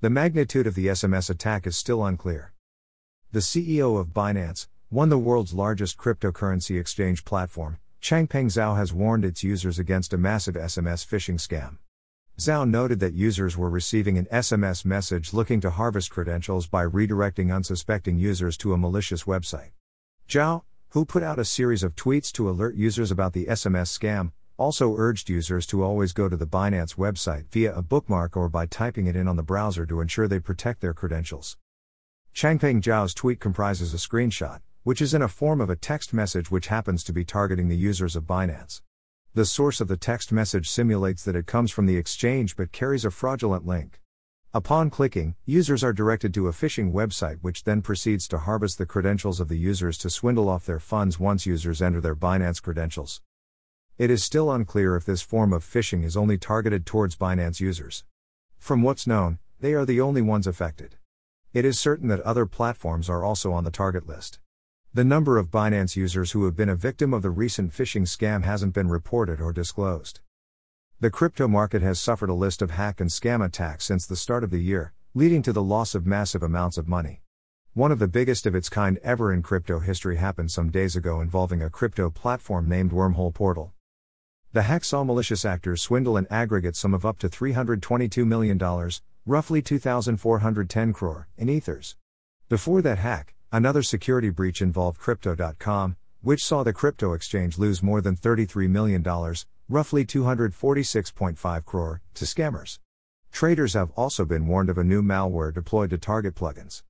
The magnitude of the SMS attack is still unclear. The CEO of Binance, one of the world's largest cryptocurrency exchange platform, Changpeng Zhao has warned its users against a massive SMS phishing scam. Zhao noted that users were receiving an SMS message looking to harvest credentials by redirecting unsuspecting users to a malicious website. Zhao, who put out a series of tweets to alert users about the SMS scam, also urged users to always go to the Binance website via a bookmark or by typing it in on the browser to ensure they protect their credentials. Changpeng Zhao's tweet comprises a screenshot, which is in a form of a text message which happens to be targeting the users of Binance. The source of the text message simulates that it comes from the exchange but carries a fraudulent link. Upon clicking, users are directed to a phishing website which then proceeds to harvest the credentials of the users to swindle off their funds once users enter their Binance credentials. It is still unclear if this form of phishing is only targeted towards Binance users. From what's known, they are the only ones affected. It is certain that other platforms are also on the target list. The number of Binance users who have been a victim of the recent phishing scam hasn't been reported or disclosed. The crypto market has suffered a list of hack and scam attacks since the start of the year, leading to the loss of massive amounts of money. One of the biggest of its kind ever in crypto history happened some days ago involving a crypto platform named Wormhole Portal. The hack saw malicious actors swindle an aggregate sum of up to $322 million, roughly 2,410 crore, in ethers. Before that hack, another security breach involved Crypto.com, which saw the crypto exchange lose more than $33 million, roughly 246.5 crore, to scammers. Traders have also been warned of a new malware deployed to target plugins.